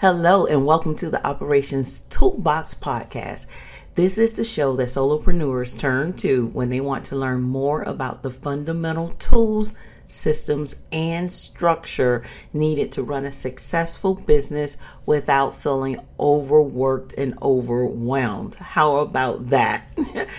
Hello, and welcome to the Operations Toolbox Podcast. This is the show that solopreneurs turn to when they want to learn more about the fundamental tools, systems, and structure needed to run a successful business without feeling overworked and overwhelmed. How about that?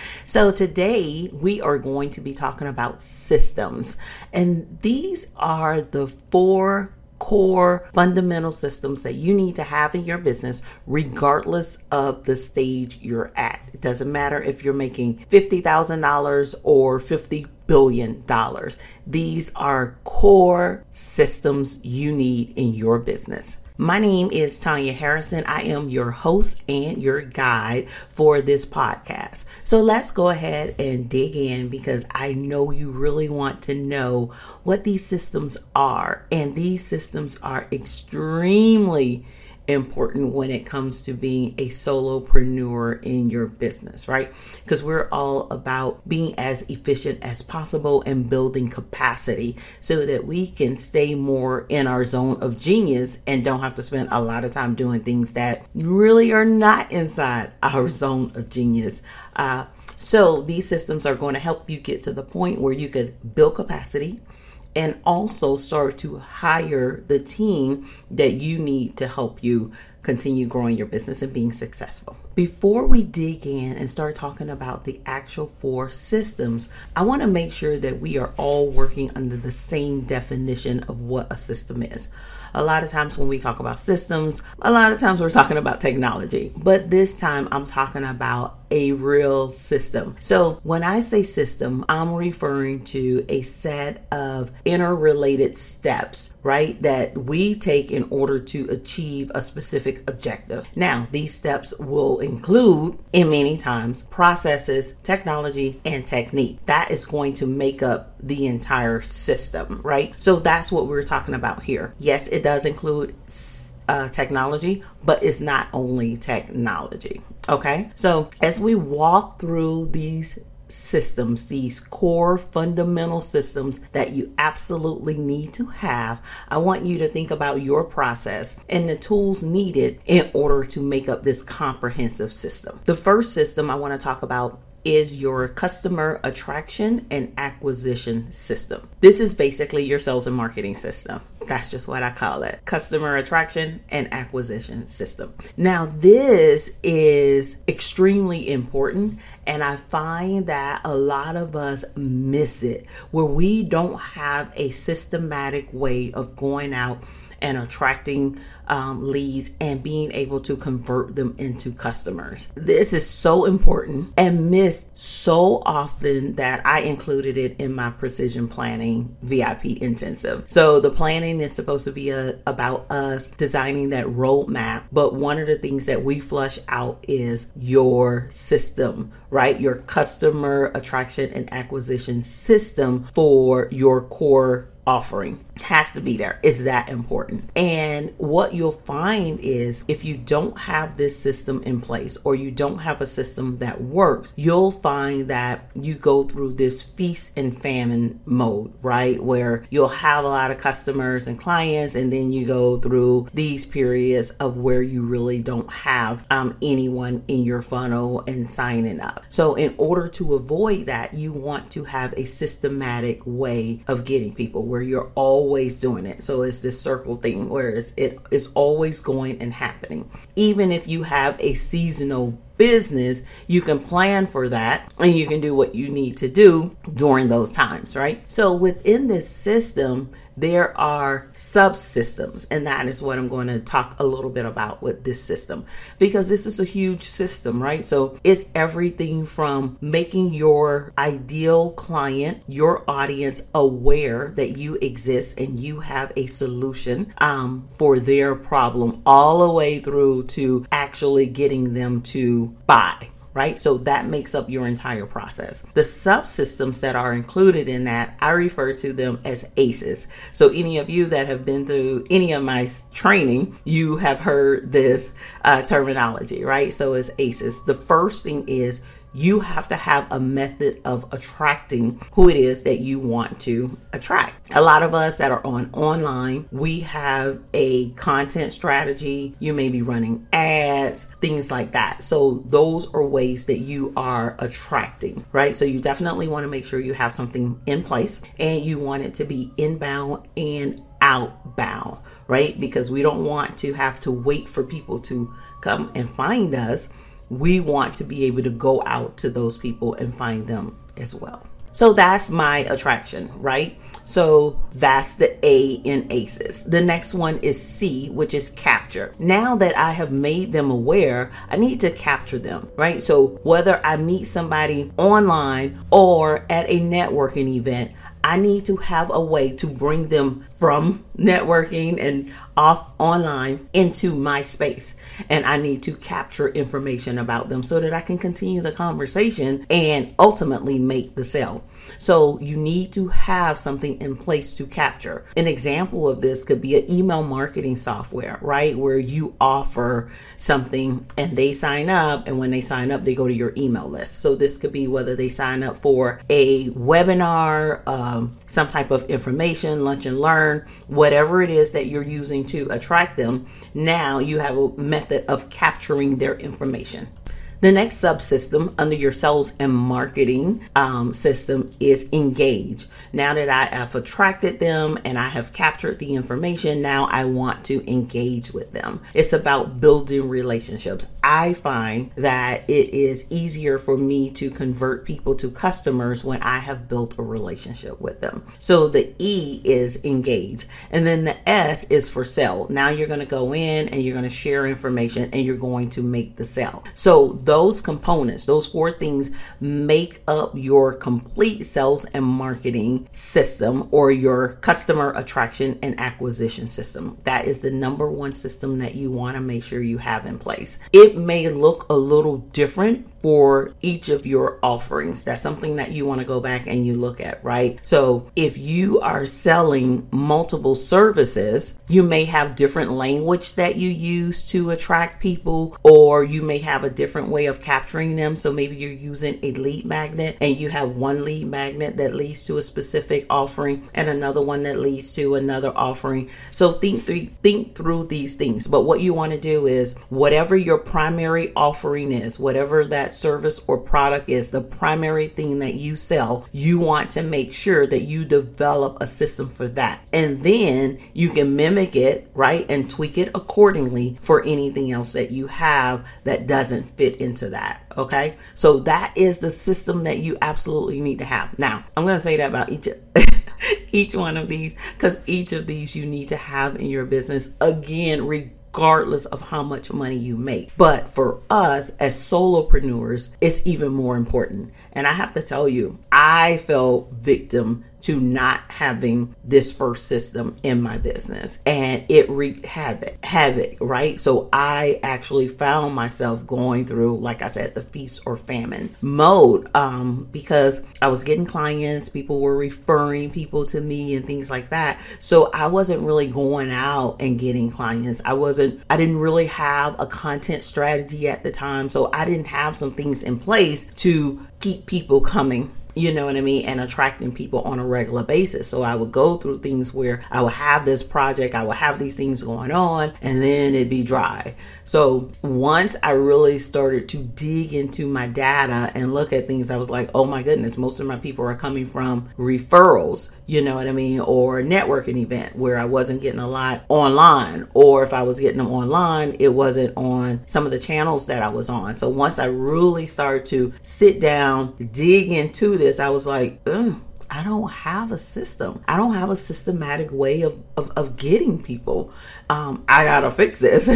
so, today we are going to be talking about systems, and these are the four core fundamental systems that you need to have in your business, regardless of the stage you're at. It doesn't matter if you're making $50,000 or $50 billion. dollars. These are core systems you need in your business. My name is Tonya Harrison. I am your host and your guide for this podcast. So let's go ahead and dig in because I know you really want to know what these systems are. And these systems are extremely important when it comes to being a solopreneur in your business, right? Because we're all about being as efficient as possible and building capacity so that we can stay more in our zone of genius and don't have to spend a lot of time doing things that really are not inside our zone of genius. Uh, so these systems are going to help you get to the point where you could build capacity and also start to hire the team that you need to help you continue growing your business and being successful. Before we dig in and start talking about the actual four systems, I want to make sure that we are all working under the same definition of what a system is. A lot of times when we talk about systems, a lot of times we're talking about technology, but this time I'm talking about a real system. So when I say system, I'm referring to a set of interrelated steps, right, that we take in order to achieve a specific objective. Now, these steps will include, in many times, processes, technology, and technique. That is going to make up the entire system, right? So that's what we're talking about here. Yes, it does include uh, technology, but it's not only technology. Okay, so as we walk through these systems, these core fundamental systems that you absolutely need to have, I want you to think about your process and the tools needed in order to make up this comprehensive system. The first system I want to talk about is your customer attraction and acquisition system. This is basically your sales and marketing system. That's just what I call it customer attraction and acquisition system. Now, this is extremely important, and I find that a lot of us miss it where we don't have a systematic way of going out and attracting um, leads and being able to convert them into customers. This is so important and missed so often that I included it in my precision planning VIP intensive. So the planning is supposed to be a, about us designing that roadmap, but one of the things that we flush out is your system, right? Your customer attraction and acquisition system for your core offering has to be there. It's that important. And what you'll find is if you don't have this system in place or you don't have a system that works, you'll find that you go through this feast and famine mode, right? Where you'll have a lot of customers and clients, and then you go through these periods of where you really don't have um, anyone in your funnel and signing up. So, in order to avoid that, you want to have a systematic way of getting people where you're always doing it. So it's this circle thing where it's, it is always going and happening. Even if you have a seasonal business, you can plan for that and you can do what you need to do during those times, right? So within this system, there are subsystems, and that is what I'm going to talk a little bit about with this system because this is a huge system, right? So it's everything from making your ideal client, your audience, aware that you exist and you have a solution um, for their problem, all the way through to actually getting them to buy right? So that makes up your entire process. The subsystems that are included in that, I refer to them as ACEs. So any of you that have been through any of my training, you have heard this uh, terminology, right? So it's ACEs. The first thing is you have to have a method of attracting who it is that you want to attract. A lot of us that are on online, we have a content strategy. You may be running ads, things like that. So those are ways that you are attracting, right? So you definitely want to make sure you have something in place and you want it to be inbound and outbound, right? Because we don't want to have to wait for people to come and find us we want to be able to go out to those people and find them as well. So that's my attraction, right? So that's the A in ACEs. The next one is C, which is capture. Now that I have made them aware, I need to capture them, right? So whether I meet somebody online or at a networking event, I need to have a way to bring them from networking and off online into my space. And I need to capture information about them so that I can continue the conversation and ultimately make the sale. So you need to have something in place to capture. An example of this could be an email marketing software, right? Where you offer something and they sign up, and when they sign up, they go to your email list. So this could be whether they sign up for a webinar, um, some type of information, lunch and learn, whatever it is that you're using to attract them. Now you have a method of capturing their information. The next subsystem under your sales and marketing um, system is engage. Now that I have attracted them and I have captured the information, now I want to engage with them. It's about building relationships. I find that it is easier for me to convert people to customers when I have built a relationship with them. So the E is engage. And then the S is for sell. Now you're going to go in and you're going to share information and you're going to make the sell. So those components, those four things make up your complete sales and marketing system or your customer attraction and acquisition system. That is the number one system that you want to make sure you have in place. It may look a little different for each of your offerings. That's something that you want to go back and you look at, right? So if you are selling multiple services, you may have different language that you use to attract people, or you may have a different way of capturing them. So maybe you're using a lead magnet and you have one lead magnet that leads to a specific offering and another one that leads to another offering. So think through think through these things. But what you want to do is whatever your primary offering is, whatever that service or product is, the primary thing that you sell, you want to make sure that you develop a system for that. And then you can mimic it, right? And tweak it accordingly for anything else that you have that doesn't fit into that. Okay. So that is the system that you absolutely need to have. Now, I'm going to say that about each each one of these because each of these you need to have in your business again regardless of how much money you make. But for us as solopreneurs, it's even more important. And I have to tell you, I fell victim to not having this first system in my business. And it wreaked havoc havoc right? So i actually found myself going through like i said the feast or famine mode um, because i was getting clients people were referring people to me and things like that. So i wasn't really going out and getting clients. I wasn't i didn't really have a content strategy at the time. So i didn't have some things in place to keep people coming you know what I mean, and attracting people on a regular basis. So I would go through things where I would have this project, I would have these things going on, and then it'd be dry. So once I really started to dig into my data and look at things, I was like, oh my goodness, most of my people are coming from referrals, you know what I mean, or a networking event where I wasn't getting a lot online, or if I was getting them online, it wasn't on some of the channels that I was on. So once I really started to sit down, dig into this, I was like, Ugh I don't have a system. I don't have a systematic way of, of, of getting people. Um, I gotta fix this.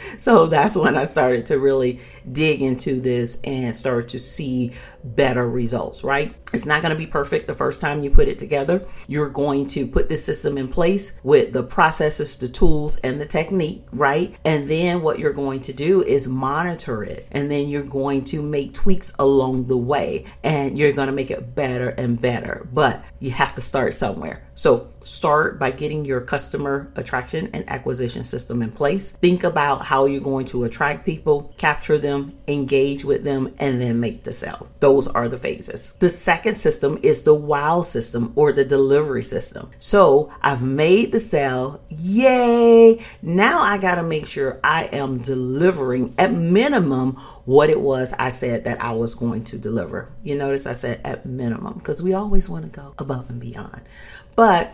so that's when I started to really dig into this and start to see better results, right? It's not to be perfect the first time you put it together. You're going to put the system in place with the processes, the tools, and the technique, right? And then what you're going to do is monitor it. And then you're going to make tweaks along the way and you're to make it better and better. But you have to start somewhere. So start by getting your customer attraction and acquisition system in place. Think about how you're going to attract people, capture them, engage with them, and then make the sale. Those are the phases. The second system is the wow system or the delivery system. So I've made the sale. Yay! Now I got to make sure I am delivering at minimum what it was I said that I was going to deliver. You notice I said at minimum because we always want to go above and beyond. But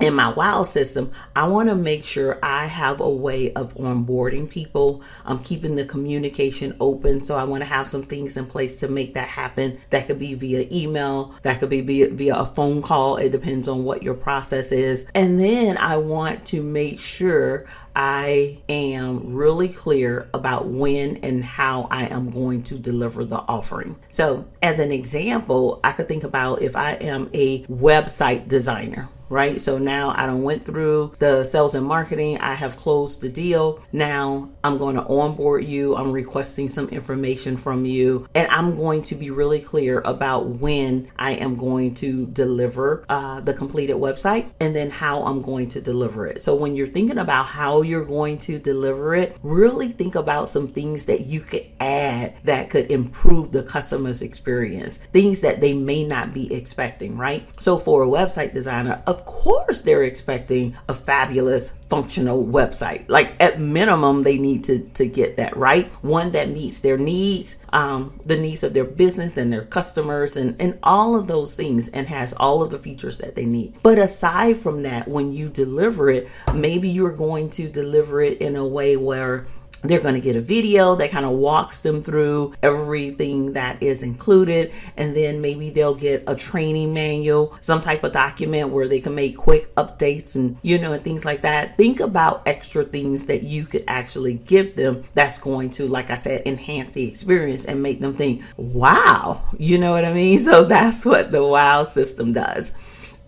in my wow system, I want to make sure I have a way of onboarding people. I'm keeping the communication open. So I want to have some things in place to make that happen. That could be via email, that could be via, via a phone call. It depends on what your process is. And then I want to make sure I am really clear about when and how I am going to deliver the offering. So, as an example, I could think about if I am a website designer, right? So now I don't went through the sales and marketing. I have closed the deal. Now I'm going to onboard you. I'm requesting some information from you, and I'm going to be really clear about when I am going to deliver uh, the completed website and then how I'm going to deliver it. So when you're thinking about how you're going to deliver it, really think about some things that you could add that could improve the customer's experience, things that they may not be expecting, right? So for a website designer, of course they're expecting a fabulous functional website. Like at minimum, they need to, to get that right. One that meets their needs, um, the needs of their business and their customers and, and all of those things and has all of the features that they need. But aside from that, when you deliver it, maybe you're going to deliver it in a way where they're going to get a video that kind of walks them through everything that is included and then maybe they'll get a training manual some type of document where they can make quick updates and you know and things like that. Think about extra things that you could actually give them that's going to like i said enhance the experience and make them think wow you know what i mean? So that's what the wow system does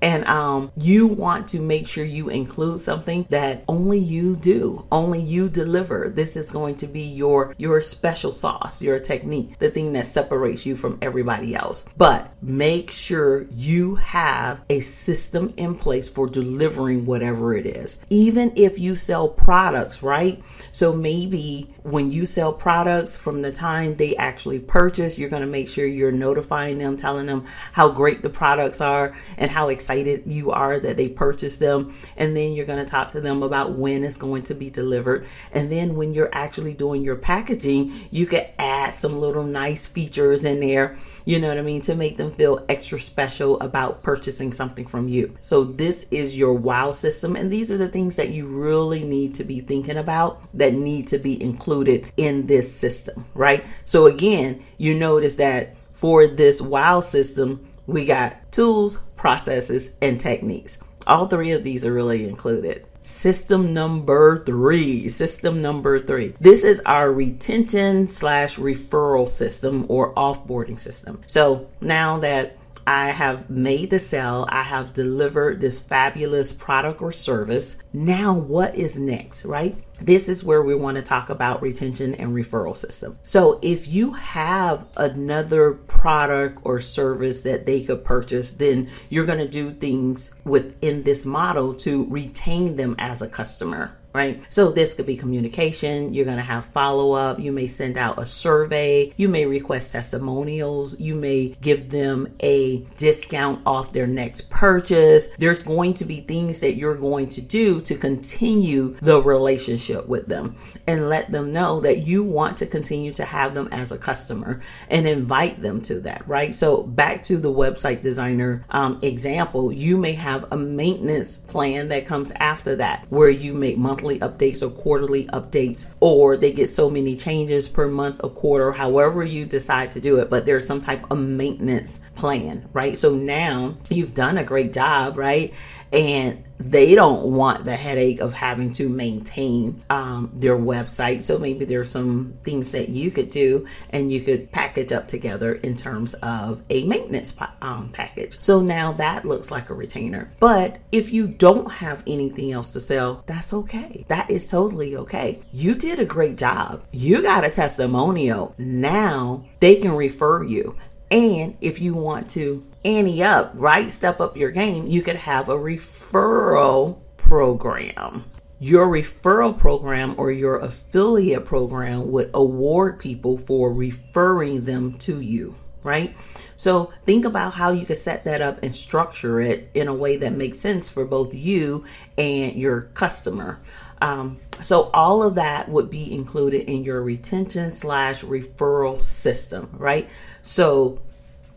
and um, you want to make sure you include something that only you do only you deliver. This is going to be your your special sauce your technique the thing that separates you from everybody else. But make sure you have a system in place for delivering whatever it is. Even if you sell products right? So maybe when you sell products from the time they actually purchase you're going to make sure you're notifying them telling them how great the products are and how excited excited you are that they purchased them. And then you're going to talk to them about when it's going to be delivered. And then when you're actually doing your packaging, you can add some little nice features in there, you know what I mean, to make them feel extra special about purchasing something from you. So this is your wow system. And these are the things that you really need to be thinking about that need to be included in this system, right? So again, you notice that for this wow system, we got tools, processes, and techniques. All three of these are really included. System number three. System number three. This is our retention slash referral system or offboarding system. So now that I have made the sale. I have delivered this fabulous product or service. Now, what is next, right? This is where we want to talk about retention and referral system. So, if you have another product or service that they could purchase, then you're going to do things within this model to retain them as a customer right? So this could be communication. You're going to have follow up. You may send out a survey. You may request testimonials. You may give them a discount off their next purchase. There's going to be things that you're going to do to continue the relationship with them and let them know that you want to continue to have them as a customer and invite them to that, right? So back to the website designer um, example, you may have a maintenance plan that comes after that where you make monthly monthly updates or quarterly updates, or they get so many changes per month, a quarter, however you decide to do it. But there's some type of maintenance plan, right? So now you've done a great job, right? And they don't want the headache of having to maintain um, their website. So maybe there's some things that you could do and you could package up together in terms of a maintenance um, package. So now that looks like a retainer. But if you don't have anything else to sell, that's okay. That is totally okay. You did a great job. You got a testimonial. Now they can refer you. And if you want to ante up, right? Step up your game, you could have a referral program. Your referral program or your affiliate program would award people for referring them to you, right? So think about how you could set that up and structure it in a way that makes sense for both you and your customer. Um, so all of that would be included in your retention slash referral system, right? So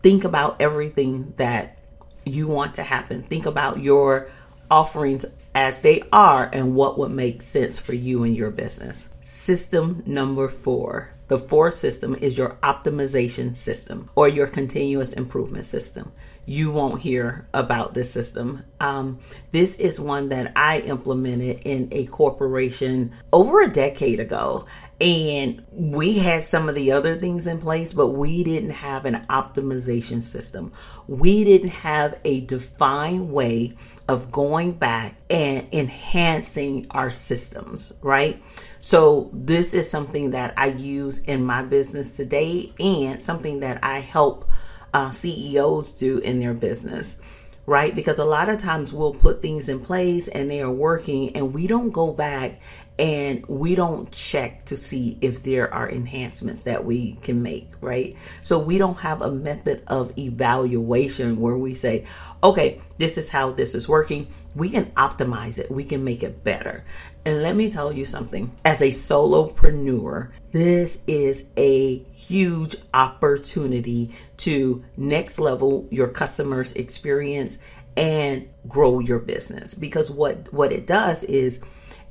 think about everything that you want to happen. Think about your offerings as they are and what would make sense for you and your business. System number four. The fourth system is your optimization system or your continuous improvement system you won't hear about this system. Um, this is one that I implemented in a corporation over a decade ago. And we had some of the other things in place, but we didn't have an optimization system. We didn't have a defined way of going back and enhancing our systems, right? So, this is something that I use in my business today and something that I help uh, CEOs do in their business, right? Because a lot of times we'll put things in place and they are working, and we don't go back and we don't check to see if there are enhancements that we can make, right? So we don't have a method of evaluation where we say, okay, this is how this is working. We can optimize it, we can make it better. And let me tell you something as a solopreneur, this is a huge opportunity to next level your customers experience and grow your business because what what it does is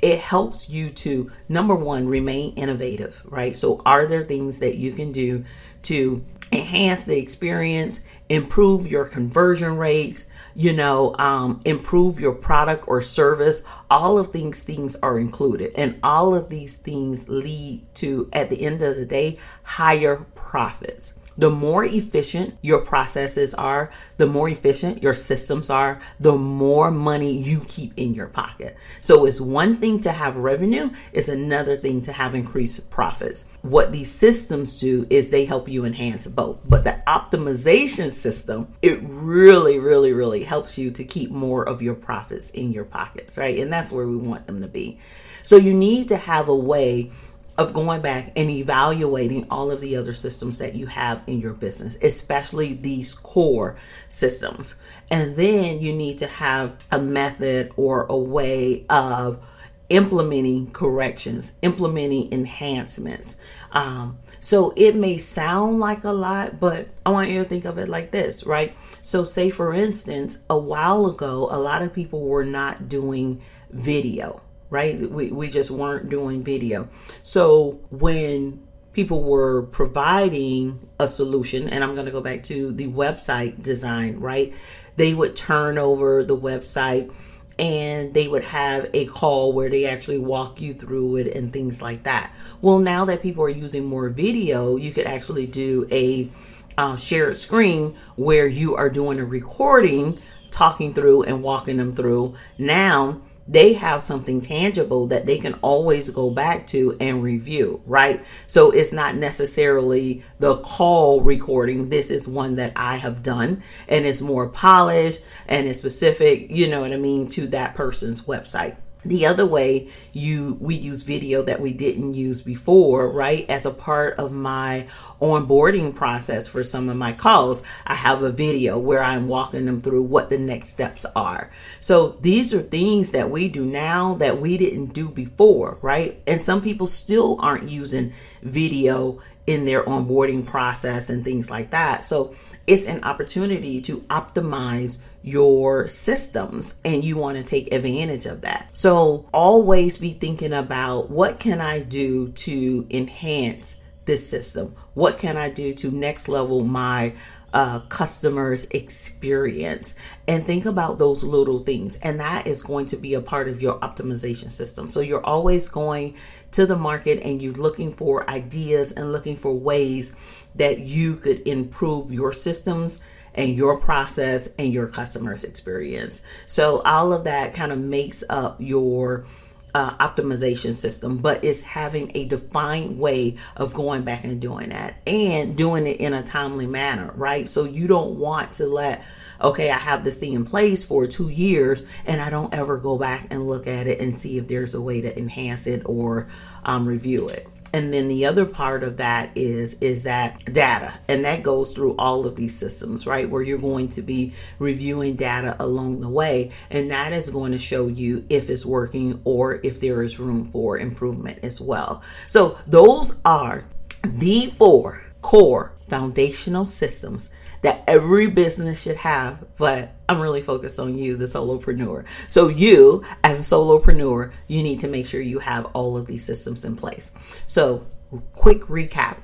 it helps you to number one remain innovative right? So are there things that you can do to enhance the experience improve your conversion rates you know um, improve your product or service? All of these things are included and all of these things lead to at the end of the day higher profits the more efficient your processes are, the more efficient your systems are, the more money you keep in your pocket. So it's one thing to have revenue, it's another thing to have increased profits. What these systems do is they help you enhance both. But the optimization system, it really, really, really helps you to keep more of your profits in your pockets, right? And that's where we want them to be. So you need to have a way of going back and evaluating all of the other systems that you have in your business, especially these core systems. And then you need to have a method or a way of implementing corrections, implementing enhancements. Um, so it may sound like a lot, but I want you to think of it like this, right? So, say for instance, a while ago, a lot of people were not doing video right? We, we just weren't doing video. So when people were providing a solution, and I'm going to go back to the website design, right? They would turn over the website and they would have a call where they actually walk you through it and things like that. Well, now that people are using more video, you could actually do a uh, shared screen where you are doing a recording, talking through and walking them through. Now, they have something tangible that they can always go back to and review, right? So it's not necessarily the call recording. This is one that I have done and it's more polished and it's specific, you know what I mean, to that person's website. The other way you we use video that we didn't use before, right? As a part of my onboarding process for some of my calls, I have a video where I'm walking them through what the next steps are. So these are things that we do now that we didn't do before, right? And some people still aren't using video in their onboarding process and things like that. So it's an opportunity to optimize your systems and you want to take advantage of that. So always be thinking about what can I do to enhance this system? What can I do to next level my uh, customers experience and think about those little things and that is going to be a part of your optimization system so you're always going to the market and you're looking for ideas and looking for ways that you could improve your systems and your process and your customers experience. So all of that kind of makes up your uh, optimization system, but it's having a defined way of going back and doing that and doing it in a timely manner, right? So you don't want to let okay, I have this thing in place for two years and I don't ever go back and look at it and see if there's a way to enhance it or um, review it and then the other part of that is is that data. And that goes through all of these systems right? Where you're going to be reviewing data along the way. And that is going to show you if it's working or if there is room for improvement as well. So those are the four core foundational systems that every business should have, but I'm really focused on you, the solopreneur. So, you as a solopreneur, you need to make sure you have all of these systems in place. So, quick recap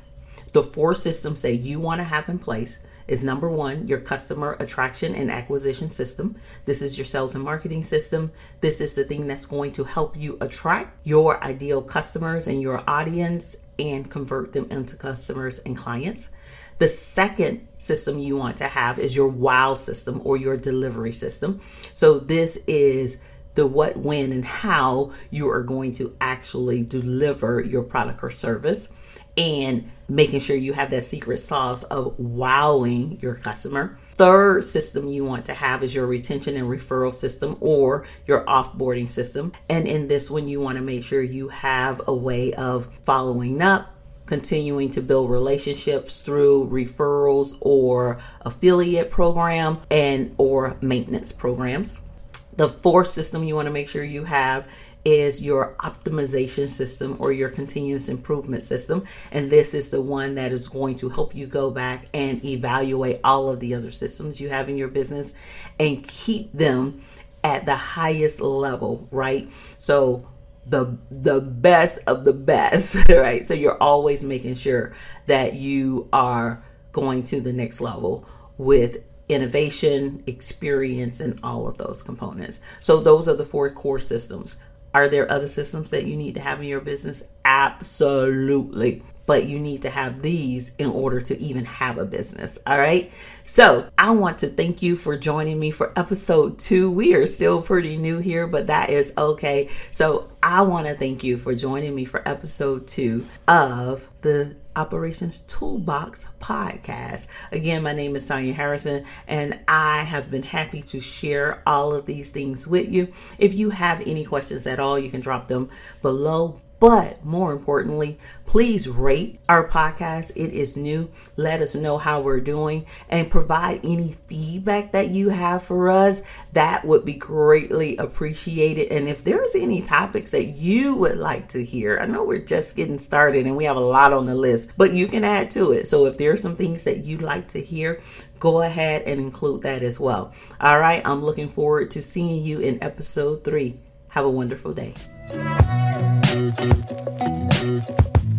the four systems that you want to have in place is number one, your customer attraction and acquisition system. This is your sales and marketing system. This is the thing that's going to help you attract your ideal customers and your audience and convert them into customers and clients. The second system you want to have is your wow system or your delivery system. So this is the what, when, and how you are going to actually deliver your product or service and making sure you have that secret sauce of wowing your customer. Third system you want to have is your retention and referral system or your offboarding system. And in this one, you want to make sure you have a way of following up continuing to build relationships through referrals or affiliate program and or maintenance programs. The fourth system you want to make sure you have is your optimization system or your continuous improvement system. And this is the one that is going to help you go back and evaluate all of the other systems you have in your business and keep them at the highest level, right? So the the best of the best, right? So you're always making sure that you are going to the next level with innovation, experience, and all of those components. So those are the four core systems. Are there other systems that you need to have in your business? Absolutely but you need to have these in order to even have a business. All right. So I want to thank you for joining me for episode two. We are still pretty new here, but that is okay. So I want to thank you for joining me for episode two of the Operations Toolbox podcast. Again, my name is Tonya Harrison, and I have been happy to share all of these things with you. If you have any questions at all, you can drop them below but more importantly, please rate our podcast. It is new. Let us know how we're doing and provide any feedback that you have for us. That would be greatly appreciated. And if there's any topics that you would like to hear, I know we're just getting started and we have a lot on the list, but you can add to it. So if there's some things that you'd like to hear, go ahead and include that as well. All right. I'm looking forward to seeing you in episode three. Have a wonderful day. Thank you.